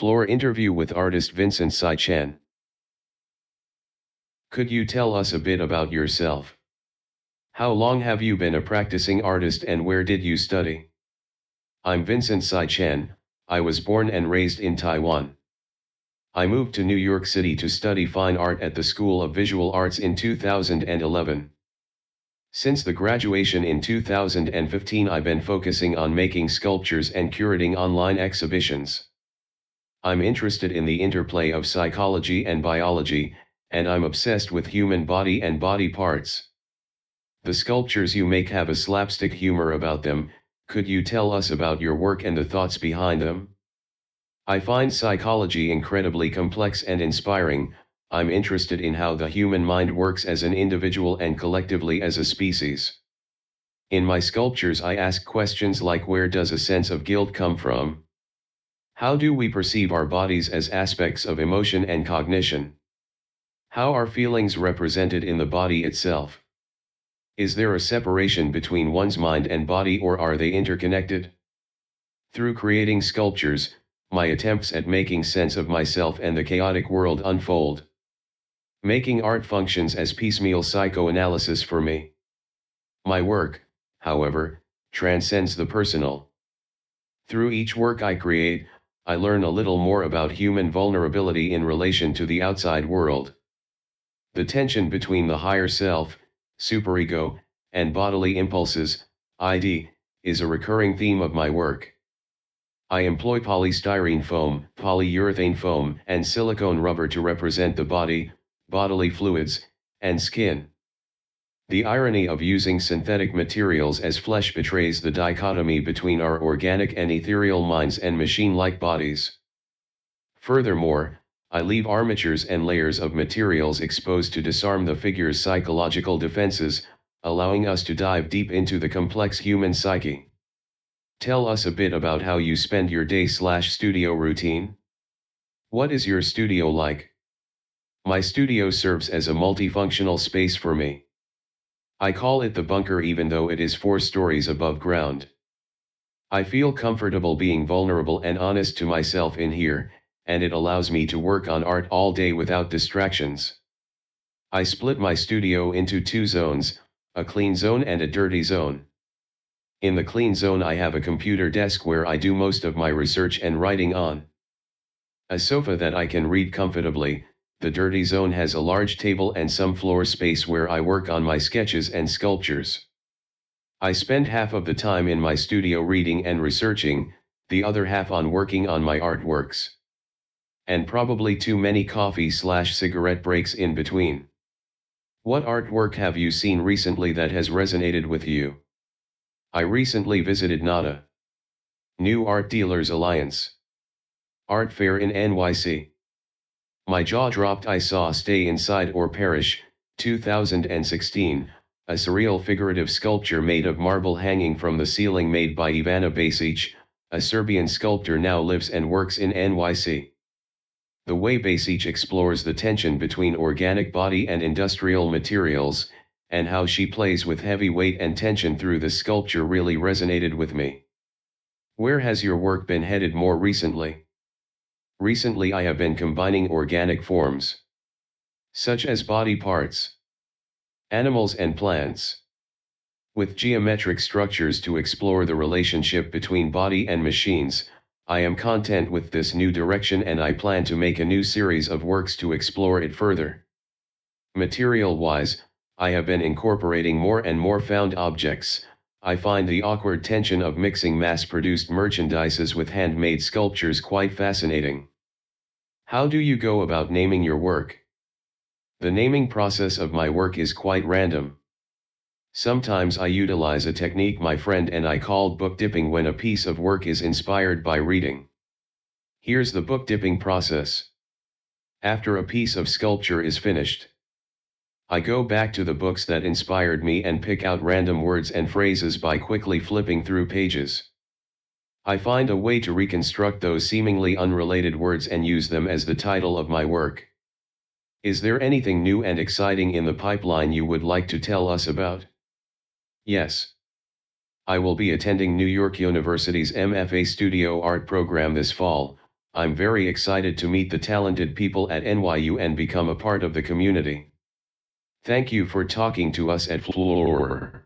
Floor interview with artist Vincent Sai Chen. Could you tell us a bit about yourself? How long have you been a practicing artist and where did you study? I'm Vincent Sai Chen, I was born and raised in Taiwan. I moved to New York City to study fine art at the School of Visual Arts in 2011. Since the graduation in 2015 I've been focusing on making sculptures and curating online exhibitions. I'm interested in the interplay of psychology and biology, and I'm obsessed with human body and body parts. The sculptures you make have a slapstick humor about them, could you tell us about your work and the thoughts behind them? I find psychology incredibly complex and inspiring, I'm interested in how the human mind works as an individual and collectively as a species. In my sculptures I ask questions like where does a sense of guilt come from? How do we perceive our bodies as aspects of emotion and cognition? How are feelings represented in the body itself? Is there a separation between one's mind and body or are they interconnected? Through creating sculptures, my attempts at making sense of myself and the chaotic world unfold. Making art functions as piecemeal psychoanalysis for me. My work, however, transcends the personal. Through each work I create, I learn a little more about human vulnerability in relation to the outside world. The tension between the higher self, superego, and bodily impulses, ID, is a recurring theme of my work. I employ polystyrene foam, polyurethane foam, and silicone rubber to represent the body, bodily fluids, and skin. The irony of using synthetic materials as flesh betrays the dichotomy between our organic and ethereal minds and machine-like bodies. Furthermore, I leave armatures and layers of materials exposed to disarm the figure's psychological defenses, allowing us to dive deep into the complex human psyche. Tell us a bit about how you spend your day slash studio routine. What is your studio like? My studio serves as a multifunctional space for me. I call it the bunker even though it is four stories above ground. I feel comfortable being vulnerable and honest to myself in here, and it allows me to work on art all day without distractions. I split my studio into two zones, a clean zone and a dirty zone. In the clean zone I have a computer desk where I do most of my research and writing on. A sofa that I can read comfortably, the dirty zone has a large table and some floor space where I work on my sketches and sculptures. I spend half of the time in my studio reading and researching, the other half on working on my artworks. And probably too many coffee slash cigarette breaks in between. What artwork have you seen recently that has resonated with you? I recently visited NADA. New Art Dealers Alliance. Art Fair in NYC. My jaw dropped I saw Stay Inside or Perish, 2016, a surreal figurative sculpture made of marble hanging from the ceiling made by Ivana Basic, a Serbian sculptor now lives and works in NYC. The way Basic explores the tension between organic body and industrial materials, and how she plays with heavy weight and tension through the sculpture really resonated with me. Where has your work been headed more recently? Recently I have been combining organic forms. Such as body parts, animals and plants. With geometric structures to explore the relationship between body and machines, I am content with this new direction and I plan to make a new series of works to explore it further. Material-wise, I have been incorporating more and more found objects, I find the awkward tension of mixing mass-produced merchandises with handmade sculptures quite fascinating. How do you go about naming your work? The naming process of my work is quite random. Sometimes I utilize a technique my friend and I called book dipping when a piece of work is inspired by reading. Here's the book dipping process. After a piece of sculpture is finished, I go back to the books that inspired me and pick out random words and phrases by quickly flipping through pages. I find a way to reconstruct those seemingly unrelated words and use them as the title of my work. Is there anything new and exciting in the pipeline you would like to tell us about? Yes. I will be attending New York University's MFA Studio Art program this fall, I'm very excited to meet the talented people at NYU and become a part of the community. Thank you for talking to us at Floor.